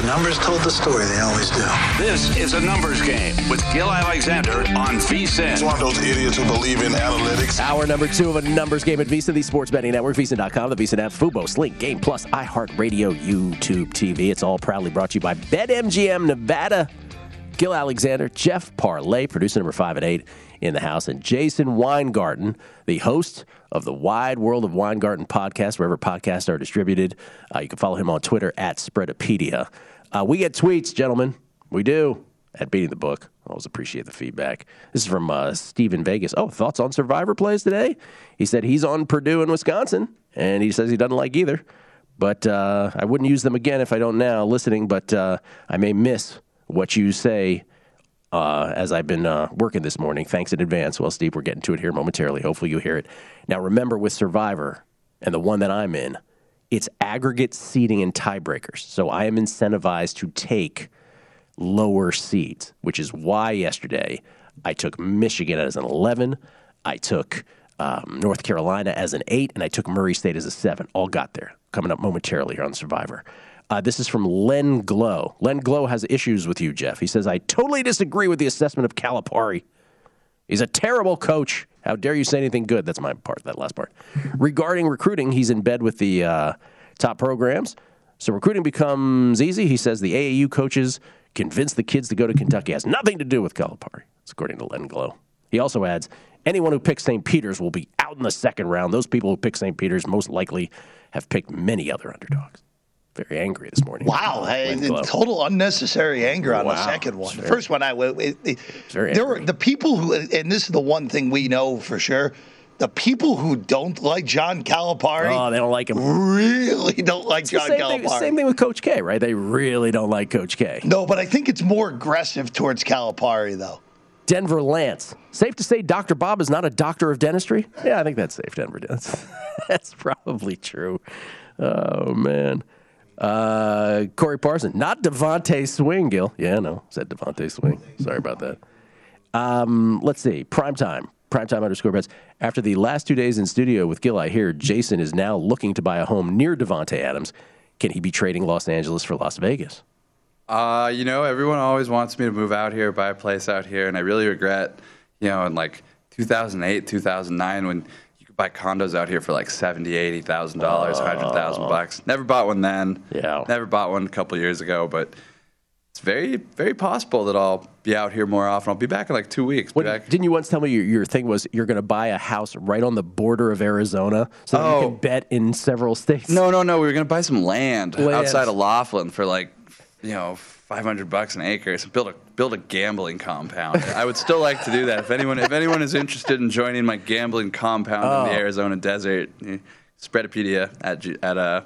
The numbers told the story, they always do. This is a numbers game with Gill Alexander on VSIN. It's one of those idiots who believe in analytics. Hour number two of a numbers game at VSIN, the sports betting network, VSIN.com, the VSIN app, Fubo, Sling, Game Plus, iHeartRadio, YouTube TV. It's all proudly brought to you by BetMGM Nevada. Gill Alexander, Jeff Parlay, producer number five and eight in the house, and Jason Weingarten, the host of the Wide World of Weingarten podcast, wherever podcasts are distributed. Uh, you can follow him on Twitter at Spreadopedia. Uh, we get tweets, gentlemen. We do at Beating the Book. Always appreciate the feedback. This is from uh, Steven Vegas. Oh, thoughts on Survivor plays today? He said he's on Purdue and Wisconsin, and he says he doesn't like either. But uh, I wouldn't use them again if I don't now listening, but uh, I may miss what you say uh, as I've been uh, working this morning. Thanks in advance. Well, Steve, we're getting to it here momentarily. Hopefully, you hear it. Now, remember with Survivor and the one that I'm in, it's aggregate seeding and tiebreakers. So I am incentivized to take lower seeds, which is why yesterday I took Michigan as an 11. I took um, North Carolina as an 8, and I took Murray State as a 7. All got there. Coming up momentarily here on Survivor. Uh, this is from Len Glow. Len Glow has issues with you, Jeff. He says, I totally disagree with the assessment of Calipari. He's a terrible coach. How dare you say anything good? That's my part, that last part. Regarding recruiting, he's in bed with the uh, top programs. So recruiting becomes easy. He says the AAU coaches convince the kids to go to Kentucky. Has nothing to do with Calipari. According to Len Glow. He also adds, anyone who picks St. Peter's will be out in the second round. Those people who pick St. Peter's most likely have picked many other underdogs very angry this morning. Wow, hey, total unnecessary anger on wow. the second one. The first one, I it, it, there were the people who, and this is the one thing we know for sure. The people who don't like John Calipari, oh, they don't like him. Really don't like it's John same Calipari. Thing, same thing with Coach K, right? They really don't like Coach K. No, but I think it's more aggressive towards Calipari, though. Denver Lance. Safe to say Dr. Bob is not a doctor of dentistry? Yeah, I think that's safe, Denver. That's, that's probably true. Oh, man. Uh, Corey Parson, not DeVante Swing, Gill. Yeah, no, said DeVante Swing. Sorry about that. Um, let's see. Prime time. Prime time underscore bets. After the last two days in studio with Gill, I hear Jason is now looking to buy a home near Davante Adams. Can he be trading Los Angeles for Las Vegas? Uh, you know, everyone always wants me to move out here, buy a place out here, and I really regret, you know, in like 2008, 2009, when buy condos out here for like seventy, eighty thousand dollars, hundred thousand oh. bucks. Never bought one then. Yeah. Never bought one a couple years ago, but it's very, very possible that I'll be out here more often. I'll be back in like two weeks. didn't you once tell me your, your thing was you're going to buy a house right on the border of Arizona so that oh. you can oh. bet in several states? No, no, no. We were going to buy some land, land, outside of Laughlin for like, you know, 500 bucks an acre. So build a build a gambling compound. I would still like to do that. If anyone if anyone is interested in joining my gambling compound oh. in the oh. Arizona desert, Spreadopedia at at uh,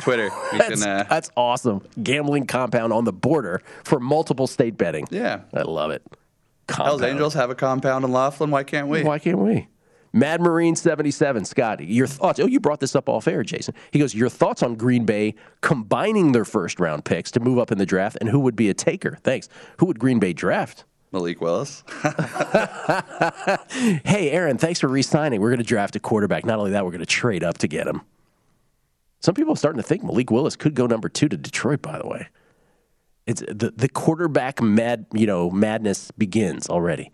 Twitter. that's, can, uh, that's awesome. Gambling compound on the border for multiple state betting. Yeah. I love it. Compound. Hells Angels have a compound in Laughlin. Why can't we? Why can't we? Mad Marine 77, Scotty, your thoughts. Oh, you brought this up off air, Jason. He goes, Your thoughts on Green Bay combining their first round picks to move up in the draft, and who would be a taker? Thanks. Who would Green Bay draft? Malik Willis. hey, Aaron, thanks for re signing. We're going to draft a quarterback. Not only that, we're going to trade up to get him. Some people are starting to think Malik Willis could go number two to Detroit. By the way, it's the the quarterback mad you know madness begins already.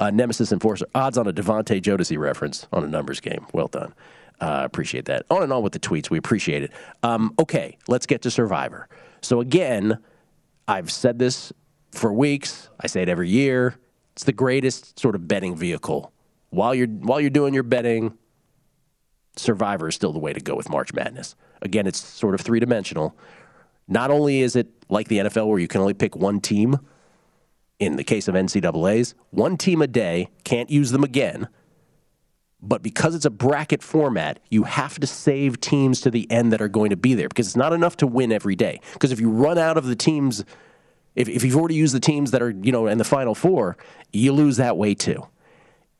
Uh, Nemesis Enforcer odds on a DeVante Jodeci reference on a numbers game. Well done. Uh, appreciate that. On and on with the tweets. We appreciate it. Um, okay, let's get to Survivor. So again, I've said this for weeks. I say it every year. It's the greatest sort of betting vehicle. While you're while you're doing your betting, Survivor is still the way to go with March Madness. Again, it's sort of three dimensional. Not only is it like the NFL where you can only pick one team, in the case of NCAA's, one team a day, can't use them again. But because it's a bracket format, you have to save teams to the end that are going to be there because it's not enough to win every day. Because if you run out of the teams, if, if you've already used the teams that are, you know, in the final four, you lose that way too.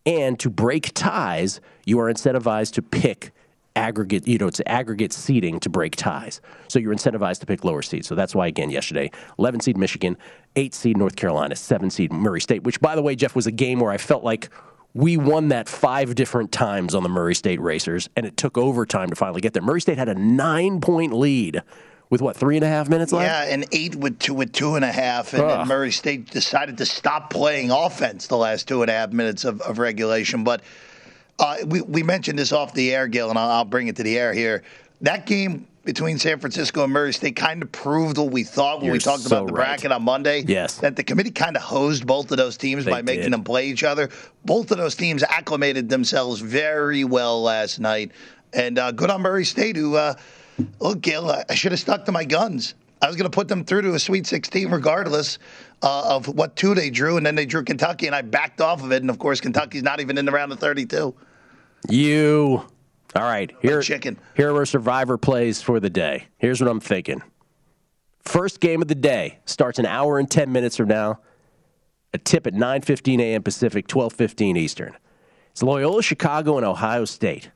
And to break ties, you are incentivized to pick aggregate, you know, it's aggregate seeding to break ties. So you're incentivized to pick lower seeds. So that's why, again, yesterday, 11 seed Michigan, 8 seed North Carolina, 7 seed Murray State, which, by the way, Jeff, was a game where I felt like we won that five different times on the Murray State Racers, and it took overtime to finally get there. Murray State had a nine point lead with what three and a half minutes left. Yeah, and eight with two with two and a half, and then Murray State decided to stop playing offense the last two and a half minutes of, of regulation. But uh, we we mentioned this off the air, Gill, and I'll, I'll bring it to the air here. That game between San Francisco and Murray State kind of proved what we thought when You're we talked so about the right. bracket on Monday. Yes. That the committee kind of hosed both of those teams they by making did. them play each other. Both of those teams acclimated themselves very well last night. And uh, good on Murray State, who uh, Look, Gill, I should have stuck to my guns. I was going to put them through to a Sweet 16 regardless uh, of what two they drew, and then they drew Kentucky, and I backed off of it. And of course, Kentucky's not even in the round of 32. You. All right. Here, chicken. here are Survivor plays for the day. Here's what I'm thinking. First game of the day starts an hour and 10 minutes from now. A tip at 9:15 a.m. Pacific, 12:15 Eastern. It's Loyola Chicago and Ohio State.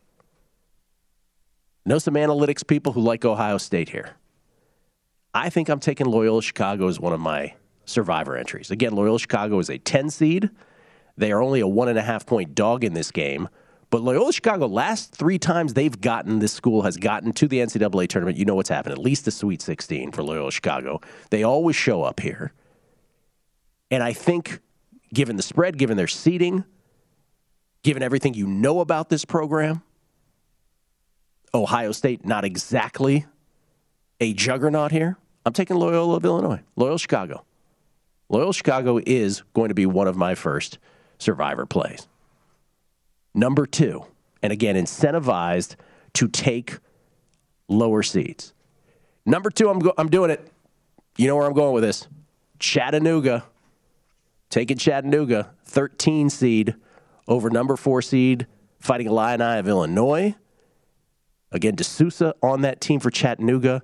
Know some analytics people who like Ohio State here. I think I'm taking Loyola Chicago as one of my survivor entries. Again, Loyola Chicago is a 10 seed. They are only a one and a half point dog in this game. But Loyola Chicago, last three times they've gotten, this school has gotten to the NCAA tournament, you know what's happened, at least the Sweet 16 for Loyola Chicago. They always show up here. And I think, given the spread, given their seating, given everything you know about this program, Ohio State not exactly a juggernaut here. I'm taking Loyola of Illinois, Loyola Chicago. Loyola Chicago is going to be one of my first survivor plays. Number two, and again, incentivized to take lower seeds. Number two, I'm, go- I'm doing it. You know where I'm going with this. Chattanooga. Taking Chattanooga, 13 seed over number four seed, fighting Illini of Illinois. Again, De Sousa on that team for Chattanooga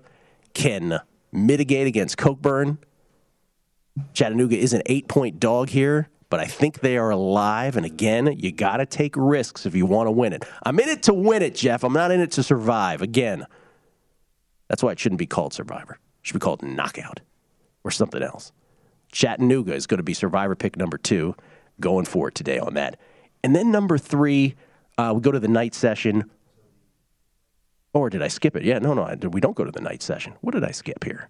can mitigate against Cockburn. Chattanooga is an eight point dog here, but I think they are alive. And again, you got to take risks if you want to win it. I'm in it to win it, Jeff. I'm not in it to survive. Again, that's why it shouldn't be called Survivor. It should be called Knockout or something else. Chattanooga is going to be Survivor pick number two going forward today on that. And then number three, uh, we go to the night session. Or did I skip it? Yeah, no, no, we don't go to the night session. What did I skip here?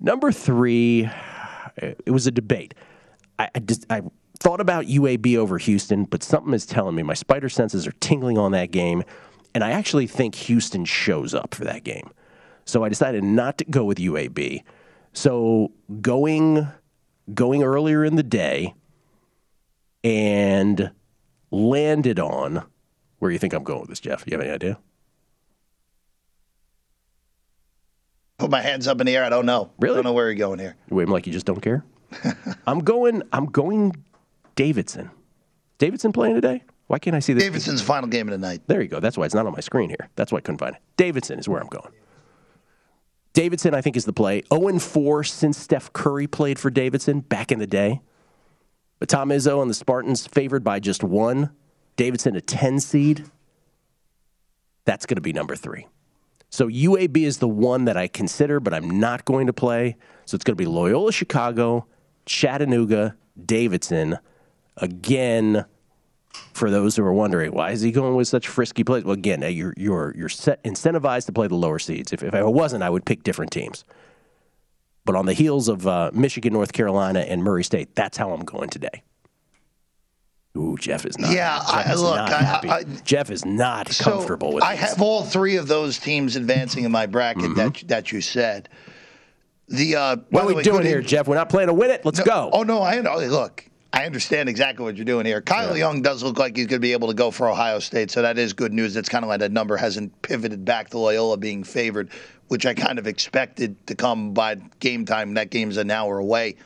Number three, it was a debate. I, I, just, I thought about UAB over Houston, but something is telling me my spider senses are tingling on that game, and I actually think Houston shows up for that game. So I decided not to go with UAB. So going going earlier in the day and landed on where you think I'm going with this, Jeff? You have any idea? Put my hands up in the air. I don't know. Really? I don't know where you're going here. Wave like you just don't care. I'm going. I'm going. Davidson. Davidson playing today? Why can't I see this? Davidson's final game of the night. There you go. That's why it's not on my screen here. That's why I couldn't find it. Davidson is where I'm going. Davidson, I think, is the play. 0 4 since Steph Curry played for Davidson back in the day. But Tom Izzo and the Spartans favored by just one. Davidson, a 10 seed. That's going to be number three. So UAB is the one that I consider, but I'm not going to play. So it's going to be Loyola Chicago, Chattanooga, Davidson. Again, for those who are wondering, why is he going with such frisky plays? Well, again, you're you're you're set, incentivized to play the lower seeds. If, if I wasn't, I would pick different teams. But on the heels of uh, Michigan, North Carolina, and Murray State, that's how I'm going today. Ooh, Jeff is not. Yeah, Jeff I, is look, not I, happy. I, Jeff is not so comfortable with. I have all three of those teams advancing in my bracket Mm-hmm. that that you said. The uh, What are we way, doing here, in- Jeff? We're not playing to win it. Let's No, go. Oh no, I know. Look, I understand exactly what you're doing here. Kyle Young does look like he's going to be able to go for Ohio State, so that is good news. It's kind of like that number hasn't pivoted back to Loyola being favored, which I kind of expected to come by game time. That game's an hour away.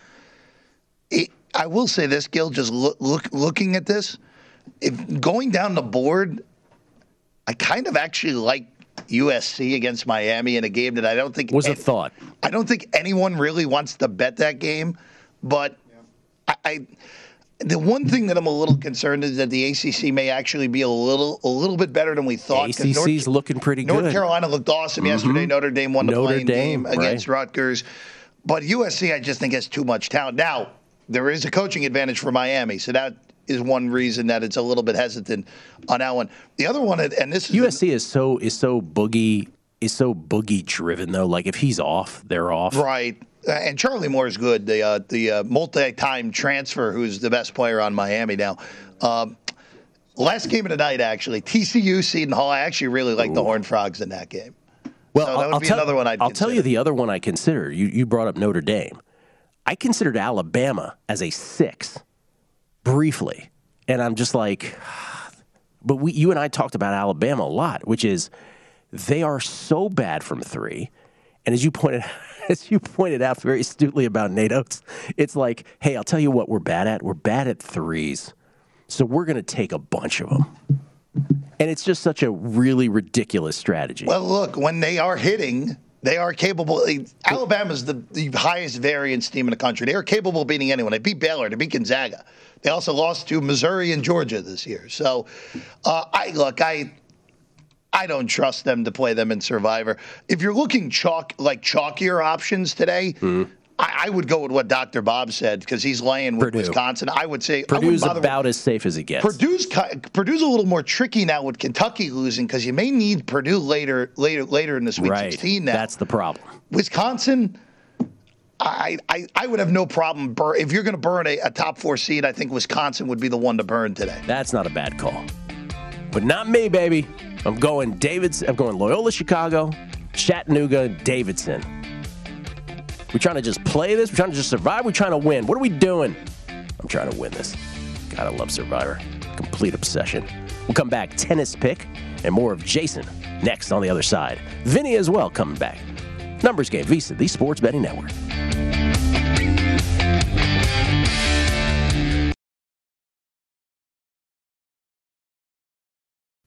It, I will say this, Gill. Just look, look looking at this, if going down the board, I kind of actually like USC against Miami in a game that I don't think was a thought. I don't think anyone really wants to bet that game, but I, I the one thing that I'm a little concerned is that the ACC may actually be a little a little bit better than we thought. 'cause ACC's looking pretty North good. North Carolina looked awesome Mhm. yesterday. Notre Dame won the Notre playing Dame, game against right. Rutgers, but USC I just think has too much talent. Now there is a coaching advantage for Miami, so that is one reason that it's a little bit hesitant on that one. The other one, and this is USC is so is so boogie is so boogie driven though. Like if he's off, they're off. Right. And Charlie Moore is good. The uh, the uh, multi-time transfer, who's the best player on Miami now. Um, last game of the night, actually, TCU Seton Hall. I actually really like the Horned Frogs in that game. Well, so that I'll, would I'll be tell, another one I'd I'll tell you the other one I consider. You you brought up Notre Dame. I considered Alabama as a six briefly, and I'm just like, but we you and I talked about Alabama a lot, which is they are so bad from three, and as you pointed as you pointed out very astutely about Nate Oats, it's like, hey, I'll tell you what we're bad at. We're bad at threes, so we're going to take a bunch of them. And it's just such a really ridiculous strategy. Well, look, when they are hitting, they are capable. Alabama's the, the highest variance team in the country. They are capable of beating anyone. They beat Baylor. They beat Gonzaga. They also lost to Missouri and Georgia this year. So, uh, I look, I. I don't trust them to play them in Survivor. If you're looking chalk like chalkier options today, Mm-hmm. I, I would go with what Dr. Bob said because he's laying with Purdue. Wisconsin. I would say I Purdue's wouldn't bother with- about as safe as it gets. Purdue's Purdue's a little more tricky now with Kentucky losing because you may need Purdue later later later in the Sweet right. 16 now. That's the problem. Wisconsin. I, I, I would have no problem bur- if you're going to burn a, a top four seed. I think Wisconsin would be the one to burn today. That's not a bad call. But not me, baby. I'm going Davidson. I'm going Loyola Chicago, Chattanooga, Davidson. We trying to just play this? We're trying to just survive? We're trying to win. What are we doing? I'm trying to win this. Gotta love Survivor. Complete obsession. We'll come back, tennis pick, and more of Jason next on the other side. Vinny as well coming back. Numbers game, VSiN, the Sports Betting Network.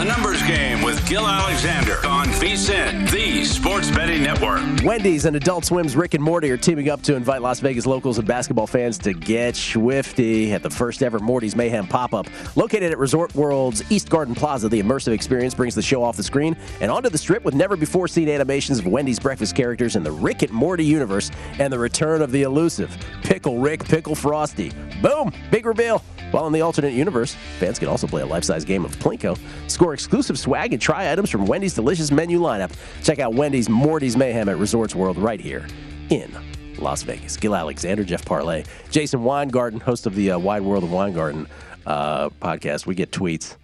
A numbers game with Gill Alexander on VSIN, the Sports Betting Network. Wendy's and Adult Swim's Rick and Morty are teaming up to invite Las Vegas locals and basketball fans to get schwifty at the first ever Morty's Mayhem pop up. Located at Resort World's East Garden Plaza, the immersive experience brings the show off the screen and onto the strip with never before seen animations of Wendy's breakfast characters in the Rick and Morty universe and the return of the elusive Pickle Rick, Pickle Frosty. Boom! Big reveal. While in the alternate universe, fans can also play a life size game of Plinko, score exclusive swag, and try items from Wendy's delicious menu lineup. Check out Wendy's Morty's Mayhem at Resorts World right here in Las Vegas. Gill Alexander, Jeff Parlay, Jason Weingarten, host of the uh, Wide World of Weingarten uh, podcast. We get tweets.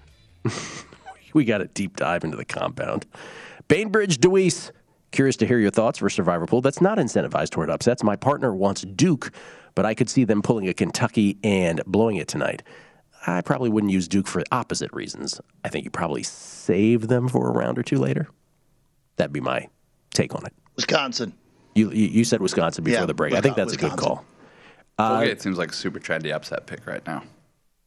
we got a deep dive into the compound. Bainbridge Deweese, curious to hear your thoughts for Survivor Pool. That's not incentivized toward upsets. My partner wants Duke, but I could see them pulling a Kentucky and blowing it tonight. I probably wouldn't use Duke for opposite reasons. I think you probably save them for a round or two later. That'd be my take on it. Wisconsin. You you, you said Wisconsin before Yeah, the break. I think that's Wisconsin. a good call. Uh, Colgate seems like a super trendy upset pick right now.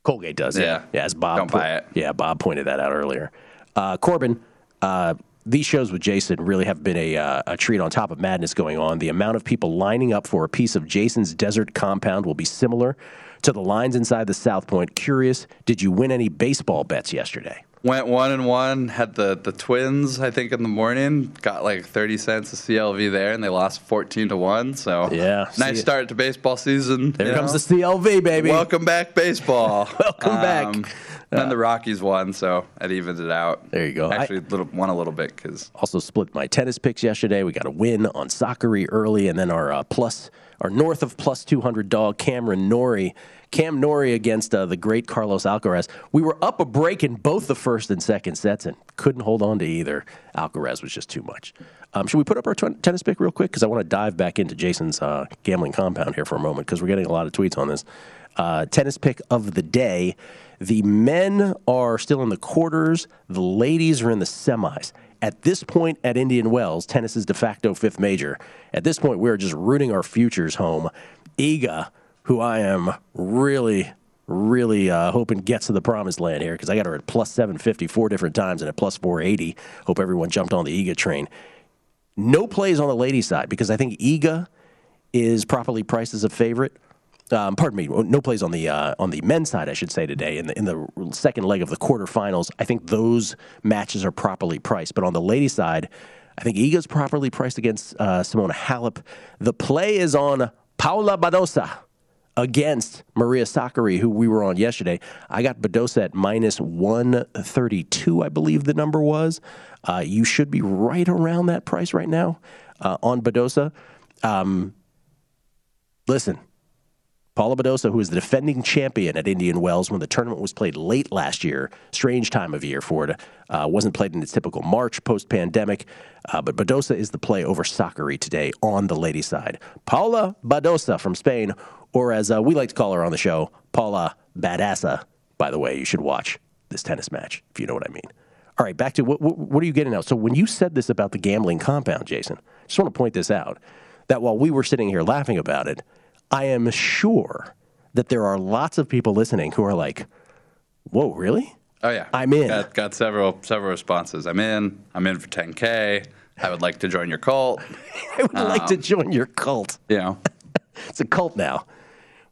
Colgate does, yeah. Yeah. Yeah, as Bob Don't po- buy it. Yeah, Bob pointed that out earlier. Uh, Corbin, uh, these shows with Jason really have been a, uh, a treat on top of madness going on. The amount of people lining up for a piece of Jason's desert compound will be similar to the lines inside the South Point. Curious, did you win any baseball bets yesterday? Went one and one. Had the the twins, I think, in the morning. Got like thirty cents a CLV there, and they lost fourteen to one. So Yeah, nice start to baseball season. There comes know? the CLV, baby. Welcome back, baseball. Welcome back. Um, Then the Rockies won, so it evened it out. There you go. I- Actually, little, won a little bit because Also split my tennis picks yesterday. We got a win on Sakkari early, and then our uh, plus, our north of plus 200 dog Cameron Norrie Cam Norrie against uh, the great Carlos Alcaraz. We were up a break in both the first and second sets and couldn't hold on to either. Alcaraz was just too much. Um, should we put up our t- tennis pick real quick? Because I want to dive back into Jason's uh, gambling compound here for a moment because we're getting a lot of tweets on this. Uh, tennis pick of the day. The men are still in the quarters, the ladies are in the semis. At this point at Indian Wells, tennis's de facto fifth major, at this point, we're just rooting our futures home. Iga, who I am really, really uh, hoping gets to the promised land here because I got her at plus 750 four different times and at plus 480. Hope everyone jumped on the Iga train. No plays on the ladies' side because I think Iga is properly priced as a favorite. Um, pardon me, no plays on the uh, on the men's side, I should say today. In the in the second leg of the quarterfinals, I think those matches are properly priced. But on the ladies' side, I think Iga's properly priced against uh, Simona Halep. The play is on Paula Badosa against Maria Sakkari, who we were on yesterday. I got Badosa at minus 132, I believe the number was. Uh, you should be right around that price right now uh, on Badosa. Um, listen, Paula Badosa, who is the defending champion at Indian Wells when the tournament was played late last year, strange time of year for it, uh, wasn't played in its typical March post pandemic. Uh, but Badosa is the play over Sakkari today on the ladies' side. Paula Badosa from Spain, or as uh, we like to call her on the show, Paula Badassa. By the way, you should watch this tennis match if you know what I mean. All right, back to what, what, what are you getting now? So when you said this about the gambling compound, Jason, I just want to point this out that while we were sitting here laughing about it, I am sure that there are lots of people listening who are like, "Whoa, really?" Oh yeah, I'm in. Got, got several several responses. I'm in. I'm in for 10k. I would like to join your cult. I would um, like to um, join your cult. You know, it's a cult now.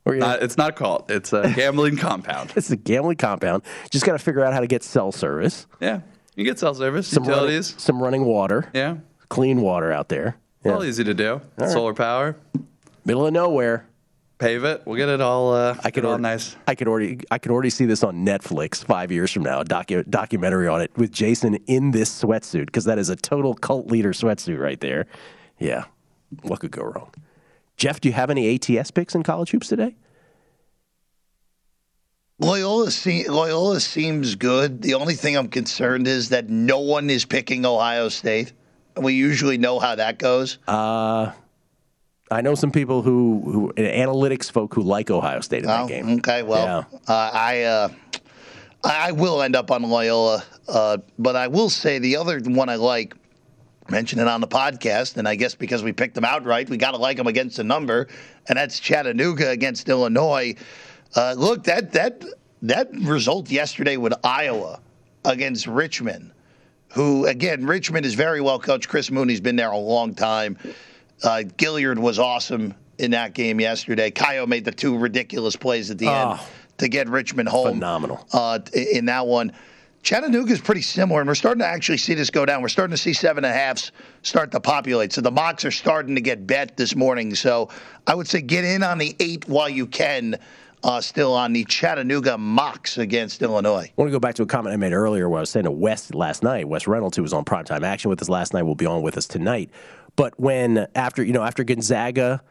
Not, it's not a cult. It's a gambling compound. It's a gambling compound. Just got to figure out how to get cell service. Yeah, you get cell service, some utilities, running, some running water. Yeah, clean water out there. Yeah. All easy to do. All Solar right. power. Middle of nowhere. Pave it. We'll get it all. Uh, I could all nice. I could already. I could already see this on Netflix five years from now. A docu- documentary on it with Jason in this sweatsuit because that is a total cult leader sweatsuit right there. Yeah, what could go wrong? Jeff, do you have any ATS picks in college hoops today? Loyola, se- Loyola seems good. The only thing I'm concerned is that no one is picking Ohio State. We usually know how that goes. Uh, I know some people who, who analytics folk who like Ohio State in oh, that game. Okay, well, yeah. uh, I uh, I will end up on Loyola, uh, but I will say the other one I like. Mention it on the podcast, and I guess because we picked them outright, we got to like them against the number, and that's Chattanooga against Illinois. Uh, look, that that that result yesterday with Iowa against Richmond, who again Richmond is very well coached. Chris Mooney's been there a long time. Uh, Gilyard was awesome in that game yesterday. Cayo made the two ridiculous plays at the oh, end to get Richmond home. Phenomenal. Uh, in that one. Chattanooga is pretty similar, and we're starting to actually see this go down. We're starting to see seven and a halfs start to populate. So the Mocs are starting to get bet this morning. So I would say get in on the eight while you can. Uh, still on the Chattanooga Mocs against Illinois. I want to go back to a comment I made earlier where I was saying to Wes last night. Wes Reynolds, who was on primetime action with us last night, will be on with us tonight. But when after you know after Gonzaga,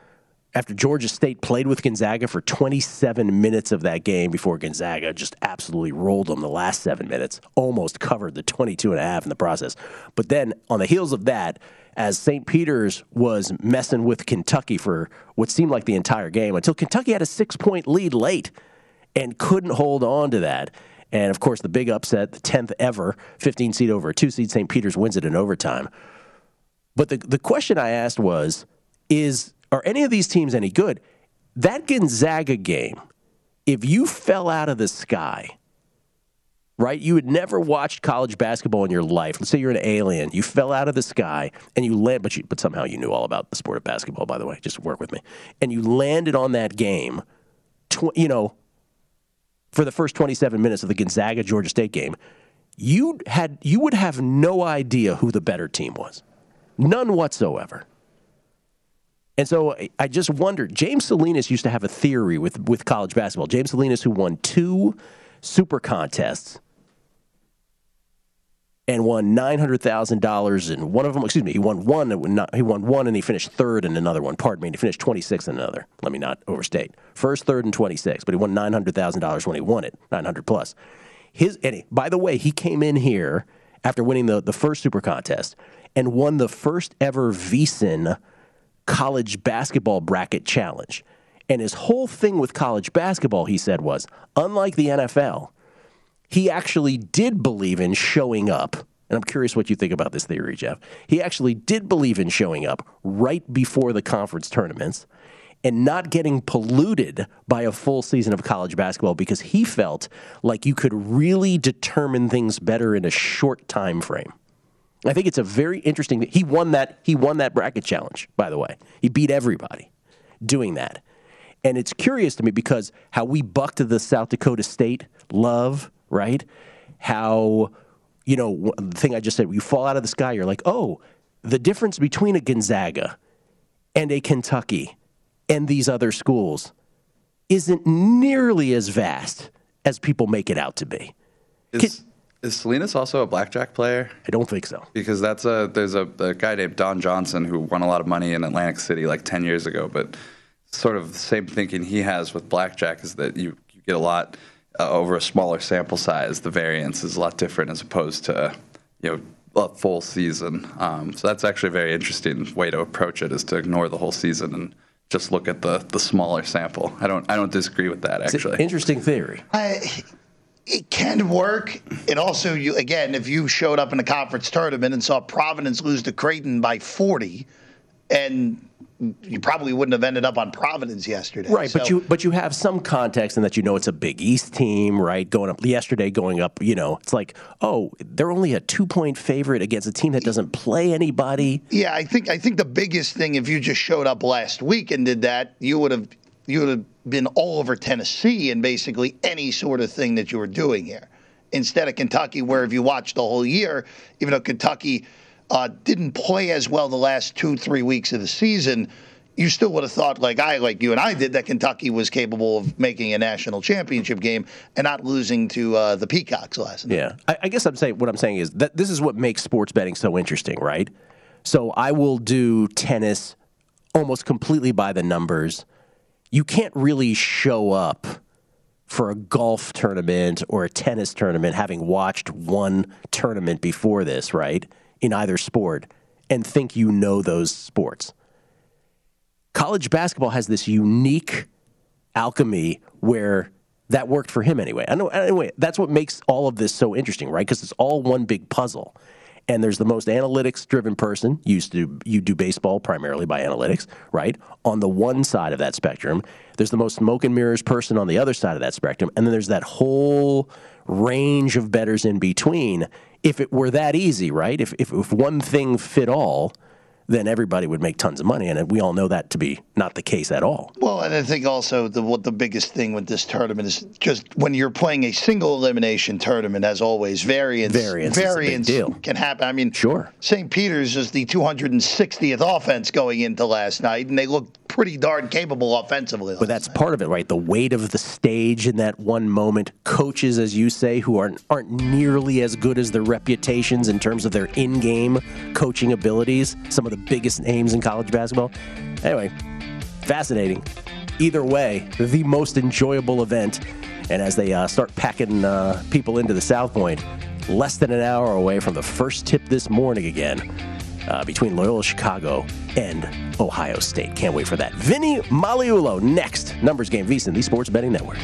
after Georgia State played with Gonzaga for 27 minutes of that game before Gonzaga just absolutely rolled them the last seven minutes, almost covered the 22 and a half in the process. But then on the heels of that, as St. Peter's was messing with Kentucky for what seemed like the entire game until Kentucky had a six point lead late and couldn't hold on to that. And of course, the big upset, the 10th ever 15 seed over a two seed, St. Peter's wins it in overtime. But the, the question I asked was, is are any of these teams any good? That Gonzaga game, if you fell out of the sky, right? You had never watched college basketball in your life. Let's say you're an alien. You fell out of the sky and you land, but you, but somehow you knew all about the sport of basketball. By the way, just work with me. And you landed on that game, tw- you know, for the first 27 minutes of the Gonzaga Georgia State game. You had you would have no idea who the better team was. None whatsoever. And so I just wondered. James Salinas used to have a theory with, with college basketball. James Salinas, who won two super contests, and won nine hundred thousand dollars in one of them. Excuse me, he won one. He won one, and he finished third in another one. Pardon me, and he finished twenty sixth in another. Let me not overstate. First, third, and twenty six. But he won nine hundred thousand dollars when he won it, nine hundred plus. His and he, by the way, he came in here after winning the the first Super Contest and won the first ever VSiN college basketball bracket challenge. And his whole thing with college basketball, he said, was unlike the NFL he actually did believe in showing up. And I'm curious what you think about this theory, Jeff. He actually did believe in showing up right before the conference tournaments and not getting polluted by a full season of college basketball because he felt like you could really determine things better in a short time frame. I think it's a very interesting. He won that. He won that bracket challenge. By the way, he beat everybody doing that, and it's curious to me because how we bucked the South Dakota State love right? How, you know, the thing I just said, you fall out of the sky, you're like, oh, the difference between a Gonzaga and a Kentucky and these other schools isn't nearly as vast as people make it out to be. Is, is Salinas also a blackjack player? I don't think so. Because that's a there's a, a guy named Don Johnson who won a lot of money in Atlantic City like ten years ago, but sort of the same thinking he has with blackjack is that you, you get a lot uh, over a smaller sample size, the variance is a lot different as opposed to you know a full season. Um, so that's actually a very interesting way to approach it is to ignore the whole season and just look at the the smaller sample. I don't I don't disagree with that actually. interesting theory. I, it can work. And also, you again, if you showed up in a conference tournament and saw Providence lose to Creighton by 40, and you probably wouldn't have ended up on Providence yesterday. Right, so, but you but you have some context in that you know it's a Big East team, right? Going up yesterday, going up, you know, it's like, oh, they're only a two point favorite against a team that doesn't play anybody. Yeah, I think I think the biggest thing if you just showed up last week and did that, you would have you would have been all over Tennessee and basically any sort of thing that you were doing here. Instead of Kentucky, where if you watch the whole year, even though Kentucky uh, didn't play as well the last two, three weeks of the season, you still would have thought, like I, like you and I did, that Kentucky was capable of making a national championship game and not losing to uh, the Peacocks last night. Yeah, I, I guess I'm saying what I'm saying is that this is what makes sports betting so interesting, right? So I will do tennis almost completely by the numbers. You can't really show up for a golf tournament or a tennis tournament having watched one tournament before this, right? In either sport and think you know those sports. College basketball has this unique alchemy where that worked for him anyway. I know anyway, that's what makes all of this so interesting, right? Because it's all one big puzzle. And there's the most analytics driven person. Used to you do baseball primarily by analytics, right? On the one side of that spectrum, there's the most smoke and mirrors person on the other side of that spectrum, and then there's that whole range of betters in between if it were that easy, right? If, if, if one thing fit all, then everybody would make tons of money, and we all know that to be not the case at all. Well, and I think also the what the biggest thing with this tournament is just when you're playing a single elimination tournament, as always, variance variance, variance can happen. I mean, sure. St. Peter's is the 260th offense going into last night, and they looked pretty darn capable offensively. But that's night. part of it, right? The weight of the stage in that one moment. Coaches, as you say, who aren't aren't nearly as good as their reputations in terms of their in-game coaching abilities. Some of the biggest names in college basketball. Anyway, fascinating. Either way, the most enjoyable event. And as they uh, start packing uh, people into the South Point, less than an hour away from the first tip this morning again uh, between Loyola Chicago and Ohio State. Can't wait for that. Vinny Magliulo next. Numbers Game VSiN, the Sports Betting Network.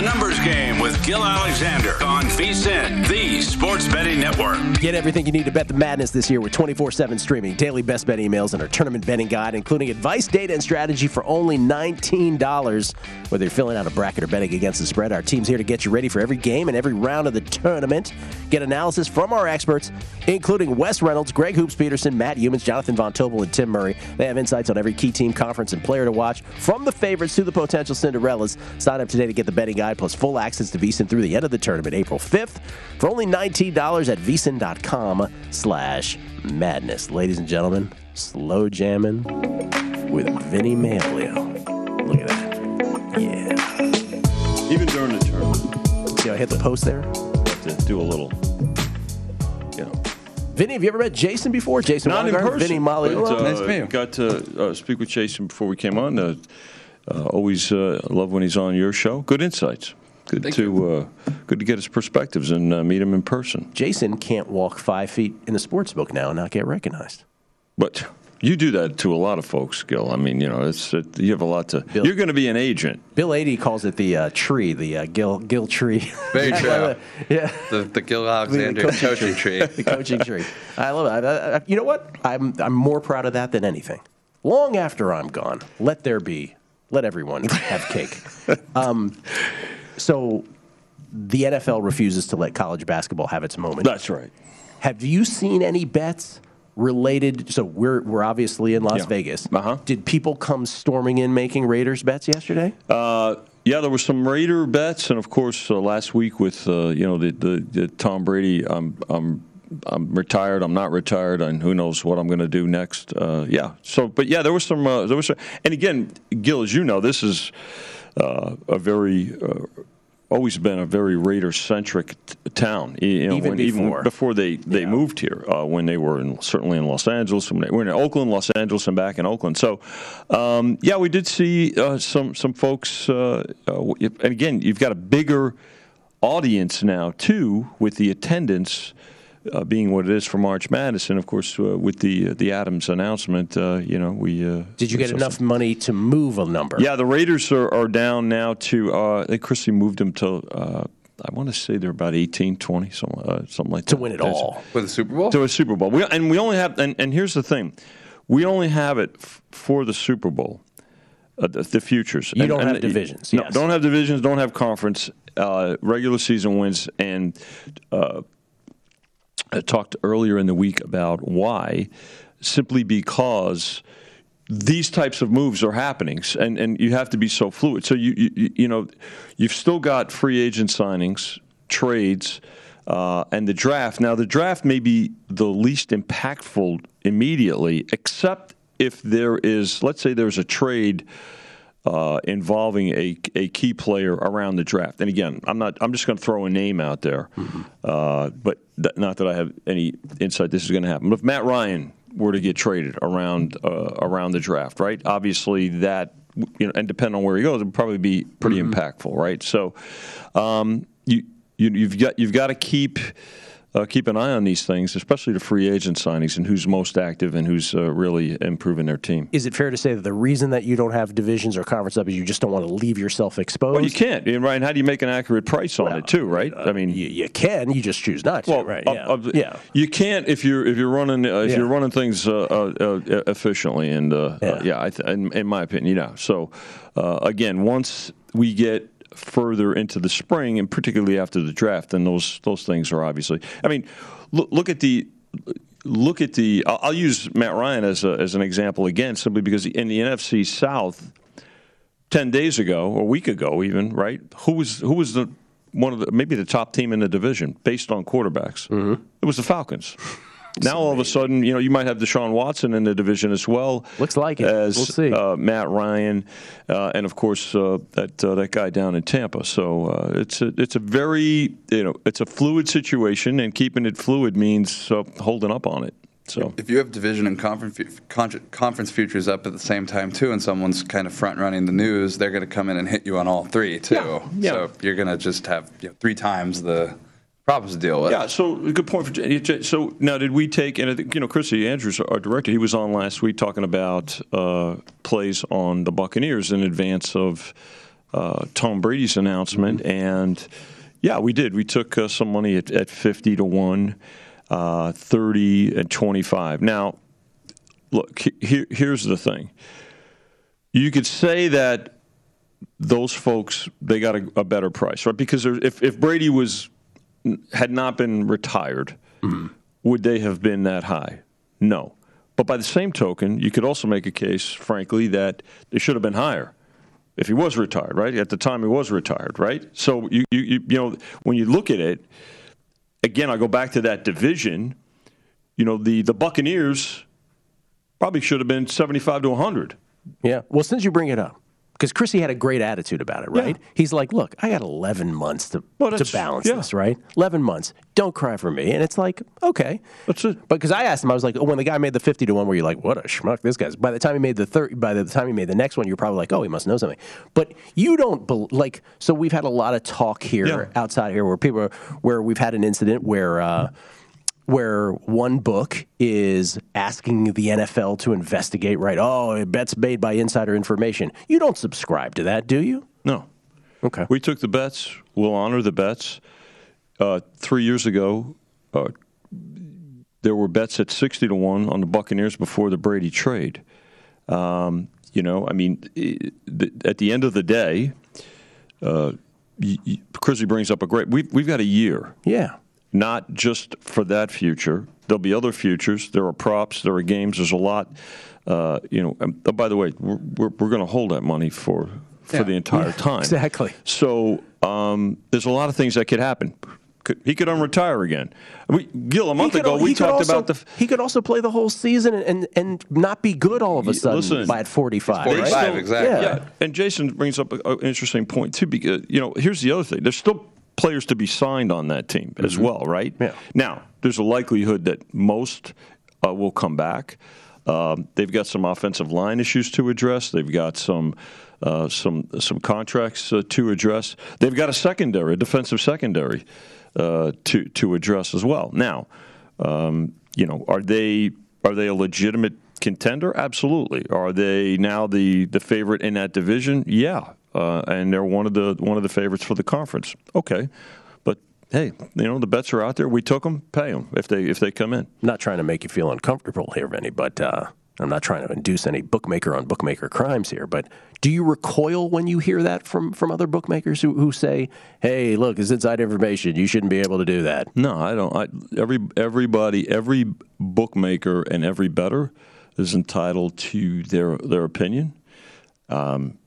A numbers game with Gill Alexander on VSiN, the Sports Betting Network. Get everything you need to bet the madness this year with 24 7 streaming, daily best bet emails, and our tournament betting guide, including advice, data, and strategy for only $19. Whether you're filling out a bracket or betting against the spread, our team's here to get you ready for every game and every round of the tournament. Get analysis from our experts, including Wes Reynolds, Greg Hoops Peterson, Matt Youmans, Jonathan Von Tobel, and Tim Murray. They have insights on every key team, conference, and player to watch, from the favorites to the potential Cinderellas. Sign up today to get the betting guide plus full access to VSiN through the end of the tournament, April 5th, for only $19 at VSiN.com slash madness. Ladies and gentlemen, slow jamming with Vinny Magliulo. Look at that. Yeah. Even during the tournament. See how I hit the post there? Have to do a little, you know. Vinny, have you ever met Jason before? Jason Not in Weingarten, person. Vinny Molly. but, uh, Got to uh, speak with Jason before we came on. Uh, uh, always uh, love when he's on your show. Good insights. Good to uh, good to get his perspectives and uh, meet him in person. Jason can't walk five feet in the sports book now and not get recognized. But you do that to a lot of folks, Gill. I mean, you know, it's it, you have a lot to. you're going to be an agent. Bill Adee calls it the uh, tree, the uh, Gill Gill tree. Very true. yeah. The, the Gill Alexander The coaching tree. the coaching tree. I love it. I, I, you know what? I'm I'm more proud of that than anything. Long after I'm gone, let there be, let everyone have cake. Um, so, the NFL refuses to let college basketball have its moment. That's right. Have you seen any bets related? So we're we're obviously in Las Yeah. Vegas. Uh-huh. Did people come storming in making Raiders bets yesterday? Uh, yeah, there were some Raider bets, and of course, uh, last week with uh, you know the, the, the Tom Brady. I'm I'm I'm retired. I'm not retired, and who knows what I'm going to do next. Uh, yeah. So, but yeah, there was some. Uh, there was, some, and again, Gill, as you know, this is uh, a very. Uh, Always been a very Raider-centric t- town, you know, Even when, before. before they, they moved here, uh, when they were in, certainly in Los Angeles, when they were in Oakland, Los Angeles, and back in Oakland. So, um, yeah, we did see uh, some some folks, uh, uh, and again, you've got a bigger audience now too, with the attendance. Uh, being what it is for March Madness, and of course uh, with the uh, the Adams announcement, uh, you know we. Uh, Did you get saw enough money to move a number? yeah, the Raiders are, are down now to, uh, I think Christie moved them to, uh, I want to say they're about 18, 20, something, uh, something like To that. To win it That's- all. For the Super Bowl? To a Super Bowl. We, and we only have, and, and here's the thing we only have it f- for the Super Bowl, uh, the, the futures. You And- don't and have divisions, No, yes. don't have divisions, don't have conference, uh, regular season wins, and uh, I talked earlier in the week about why, simply because these types of moves are happening, and and you have to be so fluid. So you you, you know, you've still got free agent signings, trades. Uh, and the draft. Now, the draft may be the least impactful immediately, except if there is, let's say, there's a trade uh, involving a, a key player around the draft. And again, I'm not. I'm just going to throw a name out there, uh, but not that I have any insight this is going to happen. But if Matt Ryan were to get traded around uh, around the draft, right? Obviously, that you know, and depending on where he goes, it would probably be pretty impactful, right? So, um, you, you you've got you've got to keep. Uh, keep an eye on these things, especially the free agent signings and who's most active and who's uh, really improving their team. Is it fair to say that the reason that you don't have divisions or conference up is you just don't want to leave yourself exposed? Well, you can't, and Ryan. How do you make an accurate price on it too? Right? I mean, you, you can. You just choose not to. well, right? uh, yeah. uh, yeah. You can't if you're if you're running uh, if Yeah. you're running things uh, uh, uh, efficiently, and uh, yeah, yeah I th- in, in my opinion, yeah. So uh, again, once we get further into the spring, and particularly after the draft, then those those things are obviously. I mean, look, look at the. Look at the. I'll I'll use Matt Ryan as a, as an example again, simply because in the NFC South, ten days ago, or a week ago, even right, who was who was the one of the maybe the top team in the division based on quarterbacks? Mm-hmm. It was the Falcons. Now all of a sudden, you know, you might have Deshaun Watson in the division as well. Looks like it. As We'll see. Uh, Matt Ryan, uh, and of course uh, that uh, that guy down in Tampa. So uh, it's a it's a very you know it's a fluid situation, and keeping it fluid means uh, holding up on it. So If you have division and conference conference futures up at the same time too, and someone's kind of front running the news, they're going to come in and hit you on all three too. yeah. So you're going to just have you know, three times the problems to deal with. Yeah, so good point for so now did we take and I think you know Chrissy Andrews, our director, he was on last week talking about uh, plays on the Buccaneers in advance of uh, Tom Brady's announcement, and yeah, we did. We took uh, some money at, at fifty to one, uh, thirty and twenty five. Now, look, here, here's the thing. You could say that those folks they got a, a better price, right? Because if if Brady was had not been retired, mm-hmm. would they have been that high? No. But by the same token, you could also make a case, frankly, that they should have been higher if he was retired, right? At the time he was retired, right? So you you you, you know when you look at it, again, I go back to that division. You know the the Buccaneers probably should have been seventy five to hundred. Yeah. Well, since you bring it up, because Chrissy had a great attitude about it, right? Yeah. He's like, "Look, I got 11 months to well, to balance yeah. this, right? 11 months. Don't cry for me." And it's like, okay, that's it. But because I asked him, I was like, oh, "When the guy made the 50 to one, where you're like, what a schmuck this guy's." By the time he made the third, by the time he made the next one, you're probably like, "Oh, he must know something." But you don't be- like. So we've had a lot of talk here yeah. outside here, where people, are, where we've had an incident where. Uh, where one book is asking the NFL to investigate, right? Oh, bets made by insider information. You don't subscribe to that, do you? No. Okay. We took the bets. We'll honor the bets. Uh, three years ago, uh, there were bets at 60 to 1 on the Buccaneers before the Brady trade. Um, you know, I mean, at the end of the day, uh, Chrissy brings up a great. We've, we've got a year. Yeah not just for that future. There'll be other futures. There are props. There are games. There's a lot. Uh, you know. Oh, by the way, we're we're, we're going to hold that money for for yeah. the entire yeah, time. Exactly. So um, there's a lot of things that could happen. he could unretire again. We, Gill, a month ago, we talked also, about the. he could also play the whole season and, and not be good all of a sudden Listen, by at 45. 45, right? exactly. Yeah. yeah. And Jason brings up an interesting point, too, because, you know, here's the other thing. There's still players to be signed on that team as mm-hmm. well, right? Yeah. Now, there's a likelihood that most uh, will come back. Um, they've got some offensive line issues to address. They've got some uh, some some contracts uh, to address. They've got a secondary, a defensive secondary, uh, to to address as well. Now, um, you know, are they are they a legitimate contender? Absolutely. Are they now the the favorite in that division? Yeah uh, and they're one of the one of the favorites for the conference. Okay, but hey, you know the bets are out there. We took them, pay them if they if they come in. I'm not trying to make you feel uncomfortable here, Vinny, but uh, I'm not trying to induce any bookmaker on bookmaker crimes here. But do you recoil when you hear that from from other bookmakers who, who say, "Hey, look, it's inside information. You shouldn't be able to do that." No, I don't. I, every everybody, every bookmaker, and every better is entitled to their their opinion. Um,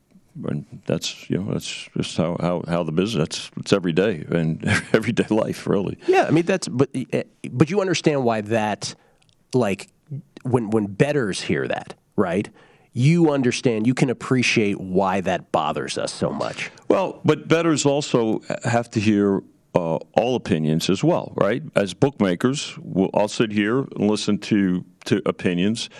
and that's you know that's just how, how, how the business that's it's every day and everyday life really. Yeah i mean that's but eh, but you understand why that like when when betters hear that right? You understand you can appreciate why that bothers us so much. Well but betters also have to hear uh, all opinions as well right? As bookmakers we'll, i'll sit here and listen to to opinions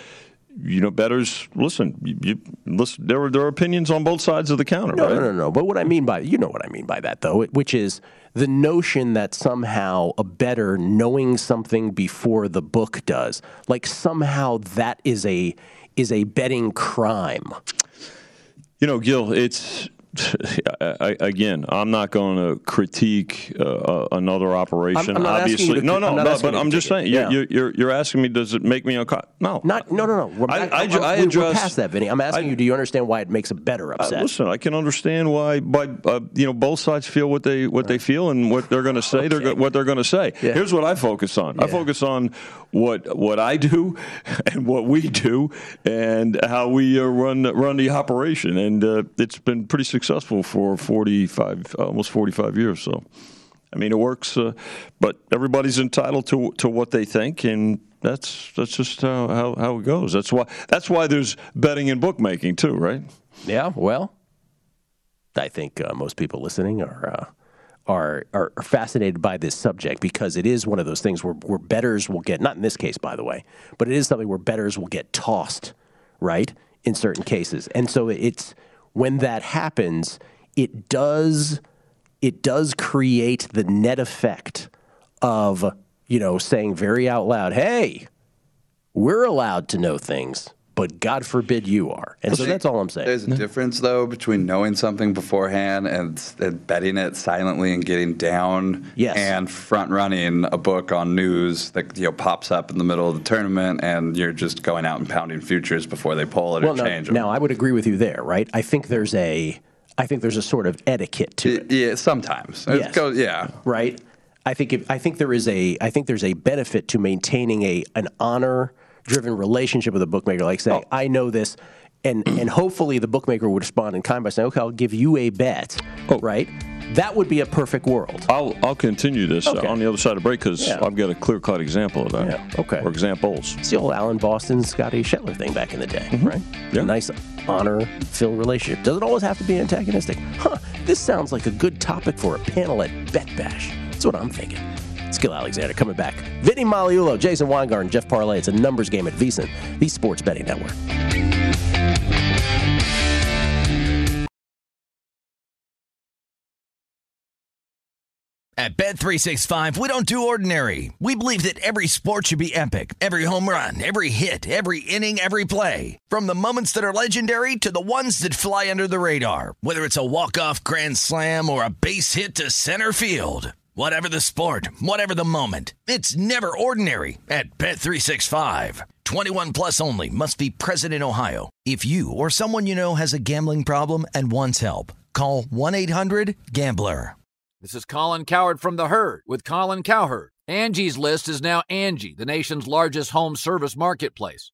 you know, betters listen. You, you, listen. There are there are opinions on both sides of the counter. No, right? no, no, no. But what I mean by you know what I mean by that though, which is the notion that somehow a better knowing something before the book does, like somehow that is a is a betting crime. You know, Gill, it's I, again, I'm not going to critique uh, uh, another operation. I'm, I'm obviously, to, no, no, no. But I'm just saying, yeah. you're, you're, you're asking me, does it make me uncomfortable? No, not, no, no, no. We're, I, I, I, I we're past that, Vinny. I'm asking you, do you understand why it makes a better uh, upset? Uh, listen, I can understand why, by uh, you know, both sides feel what they what they feel and what they're going to say. okay. They're what they're going to say. Yeah. Here's what I focus on. Yeah. I focus on what what I do and what we do and how we uh, run run the operation, and it's been pretty successful for 45, almost 45 years. So, I mean, it works, uh, but everybody's entitled to to what they think, and that's that's just how, how, how it goes. That's why that's why there's betting and bookmaking too, right? Yeah. Well, I think uh, most people listening are. Uh, are, are fascinated by this subject because it is one of those things where, where betters will get not in this case by the way but it is something where betters will get tossed right in certain cases and so it's when that happens it does it does create the net effect of you know saying very out loud, "Hey, we're allowed to know things." But God forbid you are, and so that's all I'm saying. There's a difference, though, between knowing something beforehand and, and betting it silently and getting down, yes. and front running a book on news that you know pops up in the middle of the tournament, and you're just going out and pounding futures before they pull it well, or now, change them. Now, I would agree with you there, right? I think there's a I think there's a sort of etiquette to it. Yeah, sometimes. Yes. Goes, yeah. Right. I think if, I think there is a I think there's a benefit to maintaining a an honor driven relationship with a bookmaker. Like saying, oh. I know this, and and hopefully the bookmaker would respond in kind by saying, okay, I'll give you a bet, oh. right? That would be a perfect world. I'll I'll continue this Okay. uh, on the other side of break because Yeah. I've got a clear cut example of that. Yeah, okay. Or examples. It's the old Alan Boston, Scotty Schettler thing back in the day, right? Yeah. A nice honor filled relationship. Doesn't always have to be antagonistic. Huh, this sounds like a good topic for a panel at Bet Bash. That's what I'm thinking. Gill Alexander coming back. Vinny Magliulo, Jason Weingarten, Jeff Parlay. It's a numbers game at VSiN, the sports betting network. At Bet365, we don't do ordinary. We believe that every sport should be epic. Every home run, every hit, every inning, every play. From the moments that are legendary to the ones that fly under the radar. Whether it's a walk-off grand slam or a base hit to center field. Whatever the sport, whatever the moment. It's never ordinary at Bet365. 21 plus only must be present in Ohio. If you or someone you know has a gambling problem and wants help, call 1-800-GAMBLER. This is Colin Cowherd from The Herd with Colin Cowherd. Angie's List is now Angie, the nation's largest home service marketplace.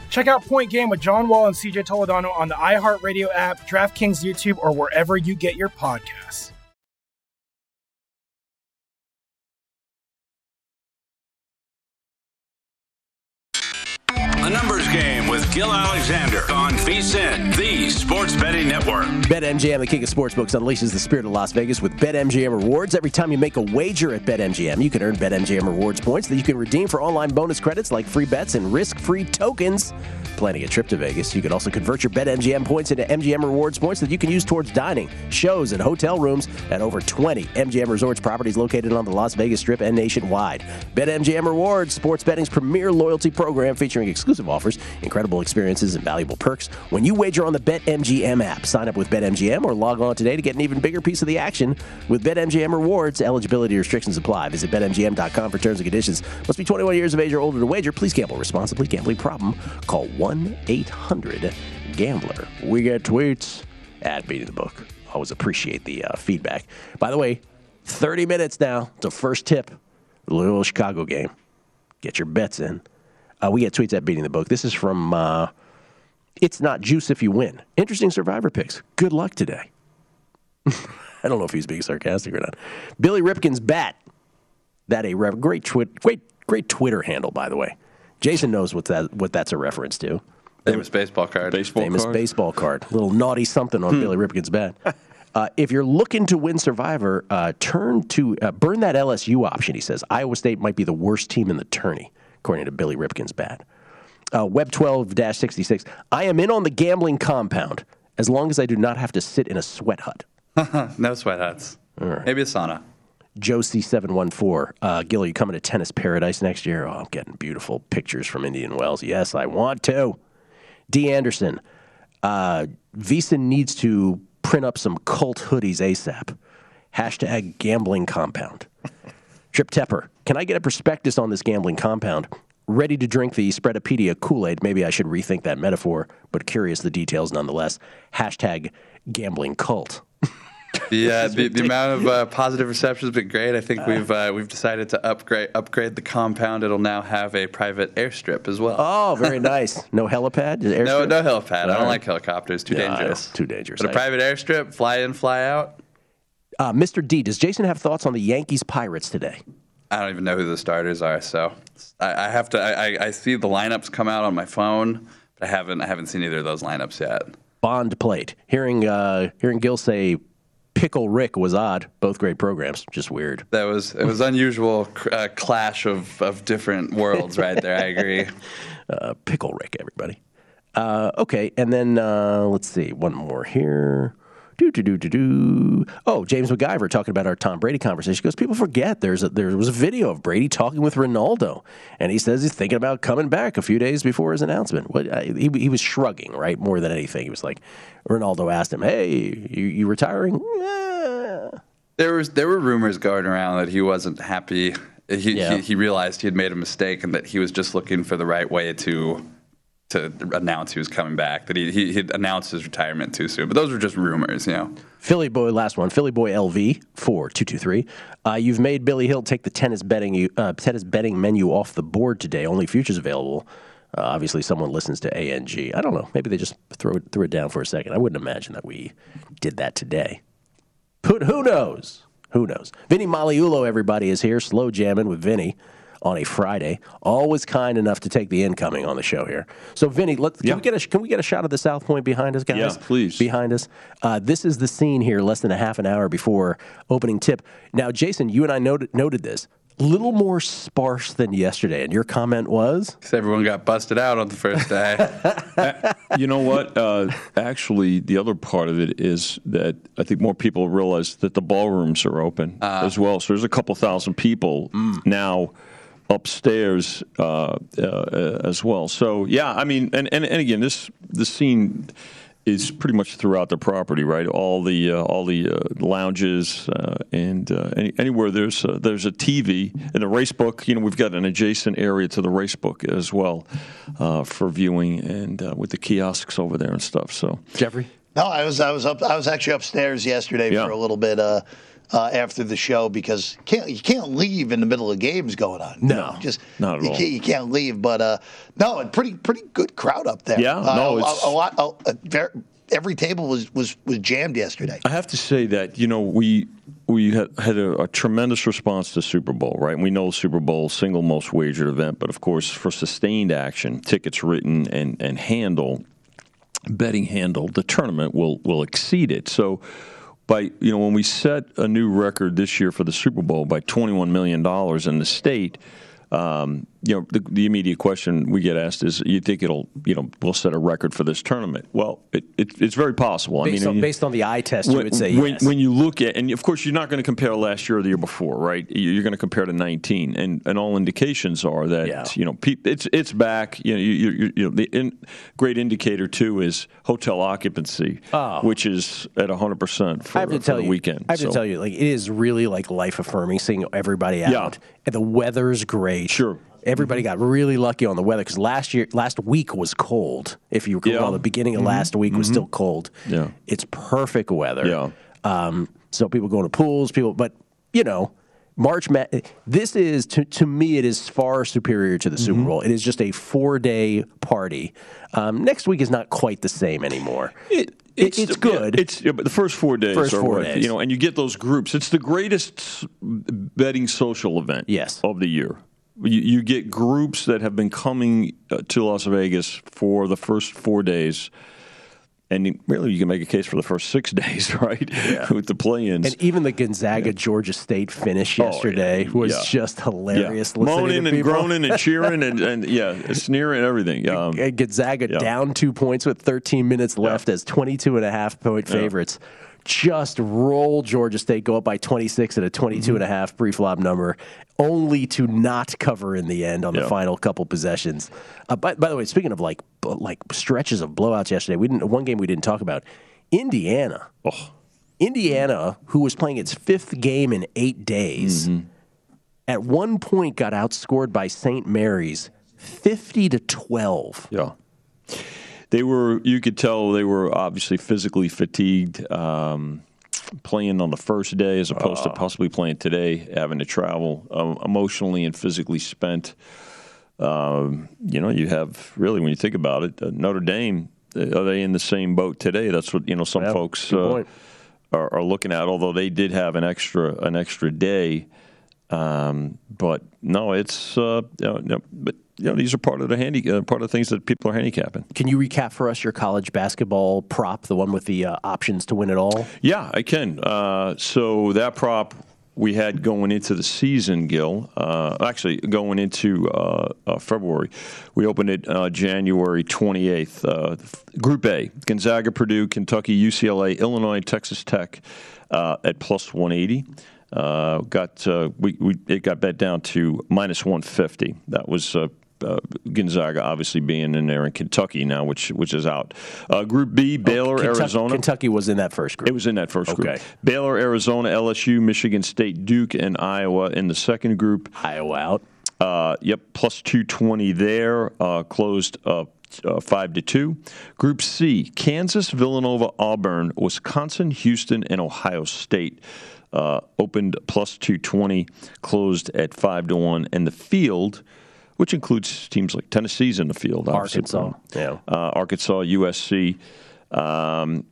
Check out Point Game with John Wall and CJ Toledano on the iHeartRadio app, DraftKings YouTube, or wherever you get your podcasts. A numbers game Gill Alexander on VSIN, the Sports Betting Network. BetMGM, the king of sportsbooks, unleashes the spirit of Las Vegas with BetMGM rewards. Every time you make a wager at BetMGM, you can earn BetMGM rewards points that you can redeem for online bonus credits like free bets and risk-free tokens. Planning a trip to Vegas, you can also convert your BetMGM points into MGM rewards points that you can use towards dining, shows, and hotel rooms at over 20 MGM Resorts properties located on the Las Vegas Strip and nationwide. BetMGM Rewards, sports betting's premier loyalty program featuring exclusive offers, incredible experiences, and valuable perks. When you wager on the BetMGM app, sign up with BetMGM or log on today to get an even bigger piece of the action with BetMGM Rewards. Eligibility restrictions apply. Visit BetMGM.com for terms and conditions. Must be 21 years of age or older to wager. Please gamble responsibly. Gambling problem? Call 1 800 Gambler. We get tweets at Beating the Book. Always appreciate the uh, feedback. By the way, 30 minutes now to first tip. Louisville Chicago game. Get your bets in. Uh, we get tweets at Beating the Book. This is from uh, It's Not Juice If You Win. Interesting survivor picks. Good luck today. I don't know if he's being sarcastic or not. Billy Ripken's bat. That a re- great twi- great great Twitter handle, by the way. Jason knows what that what that's a reference to. Famous baseball card. Baseball famous card? baseball card. Little naughty something on Billy Ripken's bat. Uh, if you're looking to win Survivor, uh, turn to uh, burn that LSU option. He says Iowa State might be the worst team in the tourney, according to Billy Ripken's bat. Uh, Web 12 66. I am in on the gambling compound as long as I do not have to sit in a sweat hut. no sweat huts. Maybe a sauna. Joe C714. Uh, Gill, are you coming to Tennis Paradise next year? Oh, I'm getting beautiful pictures from Indian Wells. Yes, I want to. D. Anderson. Uh, VSiN needs to print up some cult hoodies ASAP. Hashtag gambling compound. Trip Tepper. Can I get a prospectus on this gambling compound? Ready to drink the Spreadopedia Kool Aid. Maybe I should rethink that metaphor, but curious the details nonetheless. Hashtag gambling cult. Yeah, the, the amount of uh, positive reception has been great. I think we've uh, we've decided to upgrade upgrade the compound. It'll now have a private airstrip as well. Oh, very nice. No helipad? No, no helipad. I don't right. like helicopters. Too Yeah, dangerous. Too dangerous. But a private airstrip, fly in, fly out. Uh, Mr. D, does Jason have thoughts on the Yankees Pirates today? I don't even know who the starters are, so I, I have to. I, I, I see the lineups come out on my phone, but I haven't. I haven't seen either of those lineups yet. Bond plate. Hearing uh, hearing Gill say Pickle Rick was odd. Both great programs. Just weird. That was it was unusual uh, clash of, of different worlds right there. I agree. Uh, Pickle Rick, everybody. Uh, okay, and then uh, let's see one more here. Do do do do do. Oh, James McGiver talking about our Tom Brady conversation. He goes, people forget there's a, there was a video of Brady talking with Ronaldo, and he says he's thinking about coming back a few days before his announcement. What I, he he was shrugging, right, more than anything. He was like, Ronaldo asked him, "Hey, you, you retiring?" There was there were rumors going around that he wasn't happy. He, Yeah. he he realized he had made a mistake and that he was just looking for the right way to to announce he was coming back. That he he announced his retirement too soon. But those were just rumors, you know. Philly boy, last one. Philly boy LV four two two three. Uh, you've made Billy Hill take the tennis betting uh, tennis betting menu off the board today. Only futures available. Uh, obviously, someone listens to ANG. I don't know. Maybe they just throw it, threw it down for a second. I wouldn't imagine that we did that today. Who, who knows? Who knows? Vinny Magliulo, everybody, is here. Slow jamming with Vinny on a Friday. Always kind enough to take the incoming on the show here. So, Vinny, let's, can, we get a, can we get a shot of the South Point behind us, guys? Yeah, please. Behind us. Uh, this is the scene here, less than a half an hour before opening tip. Now, Jason, you and I noted, noted this. Little more sparse than yesterday, and your comment was? Because everyone got busted out on the first day. you know what? Uh, actually, the other part of it is that I think more people realize that the ballrooms are open Ah. as well. So there's a couple thousand people now upstairs uh, uh, as well. So yeah, I mean, and, and, and again, this the scene is pretty much throughout the property, right? All the uh, all the uh, lounges uh, and uh, any, anywhere there's uh, there's a TV in the race book. You know, we've got an adjacent area to the race book as well uh, for viewing, and uh, with the kiosks over there and stuff. So Jeffrey, No, I was I was up I was actually upstairs yesterday Yeah. for a little bit uh, after the show because you can't you can't leave in the middle of games going on. No, just not at you all. Can't, you can't leave. But uh, no, a pretty pretty good crowd up there. Yeah, uh, no, a, a lot. A, a ver every table was was was jammed yesterday. I have to say that you know we we had, had a, a tremendous response to Super Bowl, right? And we know Super Bowl single most wagered event, but of course for sustained action, tickets written and and handle betting handle, the tournament will will exceed it. So. By you know, when we set a new record this year for the Super Bowl by twenty one million dollars in the state, um, you know, the, the immediate question we get asked is, "You think it'll, you know, we'll set a record for this tournament?" Well, it, it, it's very possible. Based, I mean, on, you- based on the eye test, you when, would say when, yes. when you look at, and of course, you're not going to compare last year or the year before, right? You're going to compare to 19, and, and all indications are that you know it's it's back. You know, you, you, you know the in, great indicator too is hotel occupancy, Oh. which is at 100 percent for, I have to tell the you, weekend. I have So- to tell you, like it is really like life affirming seeing everybody out. Yeah. And the weather's great. Sure. Everybody got really lucky on the weather because last year, last week was cold. If you recall, Yeah. the beginning of Mhm. last week was Mhm. still cold. Yeah. It's perfect weather. Yeah. Um, so people going to pools, people, but you know, March. Ma- this is to to me, it is far superior to the Mm-hmm. Super Bowl. It is just a four day party. Um, next week is not quite the same anymore. It, it's, it's good. It's yeah, but the first four days first are four what, days. you know, and you get those groups. It's the greatest betting social event yes. of the year. You, you get groups that have been coming uh, to Las Vegas for the first four days and really you can make a case for the first six days, right? Yeah. With the play-ins, and even the Gonzaga yeah. Georgia State finish yesterday oh, yeah. was yeah. just hilarious. Moaning and groaning and cheering and, and yeah, sneering and everything. Um, and Gonzaga down two points with 13 minutes left as 22 and a half point favorites just roll Georgia State, go up by 26 at a 22 mm-hmm. and a half pre-flop number, only to not cover in the end on the final couple possessions. Uh, by, by, the way, speaking of like like stretches of blowouts yesterday, we didn't one game we didn't talk about. Indiana, oh. Indiana, who was playing its fifth game in eight days, mm-hmm. at one point got outscored by St. Mary's 50 to 12. Yeah they were you could tell they were obviously physically fatigued um, playing on the first day as opposed uh, to possibly playing today having to travel um, emotionally and physically spent. Um, you know you have really when you think about it uh, Notre Dame uh, are they in the same boat today? That's what you know some yeah, folks uh, are, are, looking at although they did have an extra an extra day um, but no it's uh, you know, but you know, these are part of the handy, uh, part of the things that people are handicapping. Can you recap for us your college basketball prop, the one with the uh, options to win it all? Yeah, I can. Uh, so that prop we had going into the season, Gill. Uh, actually, going into uh, uh, February, we opened it January 28th. Group A: Gonzaga, Purdue, Kentucky, UCLA, Illinois, Texas Tech at plus 180. Uh, got uh, we, we it got bet down to minus 150. That was uh, uh, Gonzaga obviously being in there in Kentucky now, which which is out. Uh, group B, oh, Baylor, oh, Kentucky, Arizona. Kentucky was in that first group. It was in that first okay. group. Baylor, Arizona, LSU, Michigan State, Duke, and Iowa in the second group. Iowa out. Uh, yep, plus 220 there. Uh, closed uh, five to two. Group C: Kansas, Villanova, Auburn, Wisconsin, Houston, and Ohio State. Uh, opened plus 220, closed at 5 to 1. And the field, which includes teams like Tennessee's in the field, Arkansas, yeah, uh, Arkansas, USC. Um,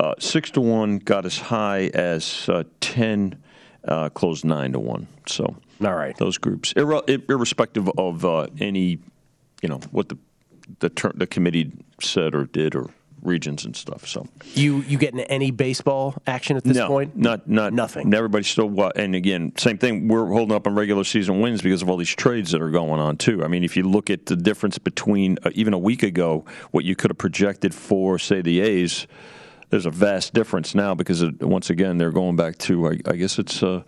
uh, six to one got as high as uh, ten, uh, closed nine to one. So, all right, those groups, ir- irrespective of uh, any, you know, what the the, ter- the committee said or did or regions and stuff. So you you getting any baseball action at this no, point? Not not nothing. Everybody's still and again same thing. We're holding up on regular season wins because of all these trades that are going on too. I mean, if you look at the difference between uh, even a week ago, what you could have projected for say the A's there's a vast difference now because it, once again they're going back to I, I guess it's uh,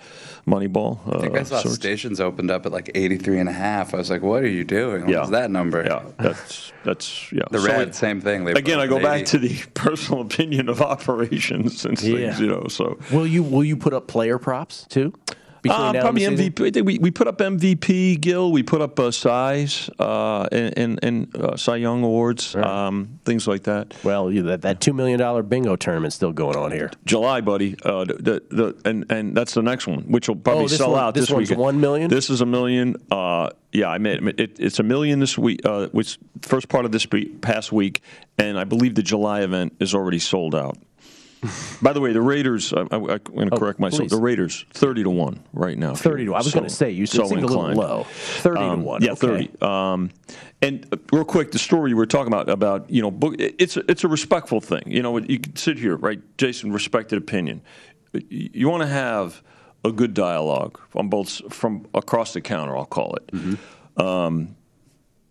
Moneyball. Uh, I think I saw sorts. stations opened up at like 83 and a half. I was like, what are you doing? What yeah. that number? Yeah, that's that's yeah. The so red, same thing. They again, I go back to the personal opinion of operations and things. Yeah. You know, so will you will you put up player props too? Uh, probably MVP. We, we put up MVP, Gill. We put up uh, size uh, and, and uh, Cy Young awards, right. um, things like that. Well, that that two million dollar bingo tournament still going on here. July, buddy. Uh, the, the, and and that's the next one, which will probably oh, sell one, out this, this week. One million. This is a million. Uh, yeah, I made it, it's a million this week. Uh, which first part of this past week, and I believe the July event is already sold out. By the way, the Raiders. I, am going to oh, correct myself. Please. The Raiders, thirty to one right now. Thirty to. one. I was so, going to say you so seemed a little low. Thirty um, to one. Yeah, okay. thirty. Um, and uh, real quick, the story you were talking about about you know, book, it's it's a respectful thing. You know, you can sit here, right, Jason? Respected opinion. You want to have a good dialogue on both from across the counter. I'll call it. Mm-hmm. Um,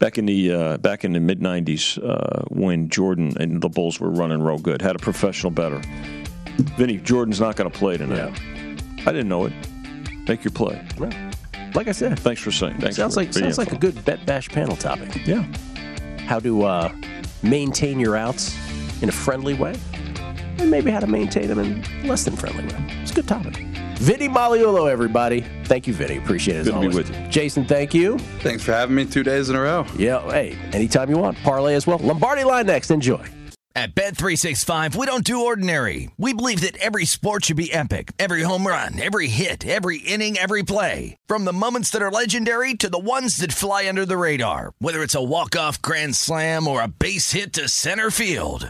back in the uh, back in the mid '90s uh, when Jordan and the Bulls were running real good, had a professional better. Vinny, Jordan's not going to play tonight. Yeah. I didn't know it. Make your play. Well, like I said, thanks for saying. Thanks sounds for, like for sounds like a good bet bash panel topic. Yeah. How to uh, maintain your outs in a friendly way, and maybe how to maintain them in less than friendly way. It's a good topic. Vinny Magliulo, everybody. Thank you, Vinny. Appreciate it as Good always. to be with you. Jason, thank you. Thanks for having me two days in a row. Yeah, hey, anytime you want. Parlay as well. Lombardi line next. Enjoy. At Bet365, we don't do ordinary. We believe that every sport should be epic. Every home run, every hit, every inning, every play. From the moments that are legendary to the ones that fly under the radar. Whether it's a walk-off grand slam or a base hit to center field.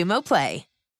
Play.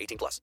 18 plus.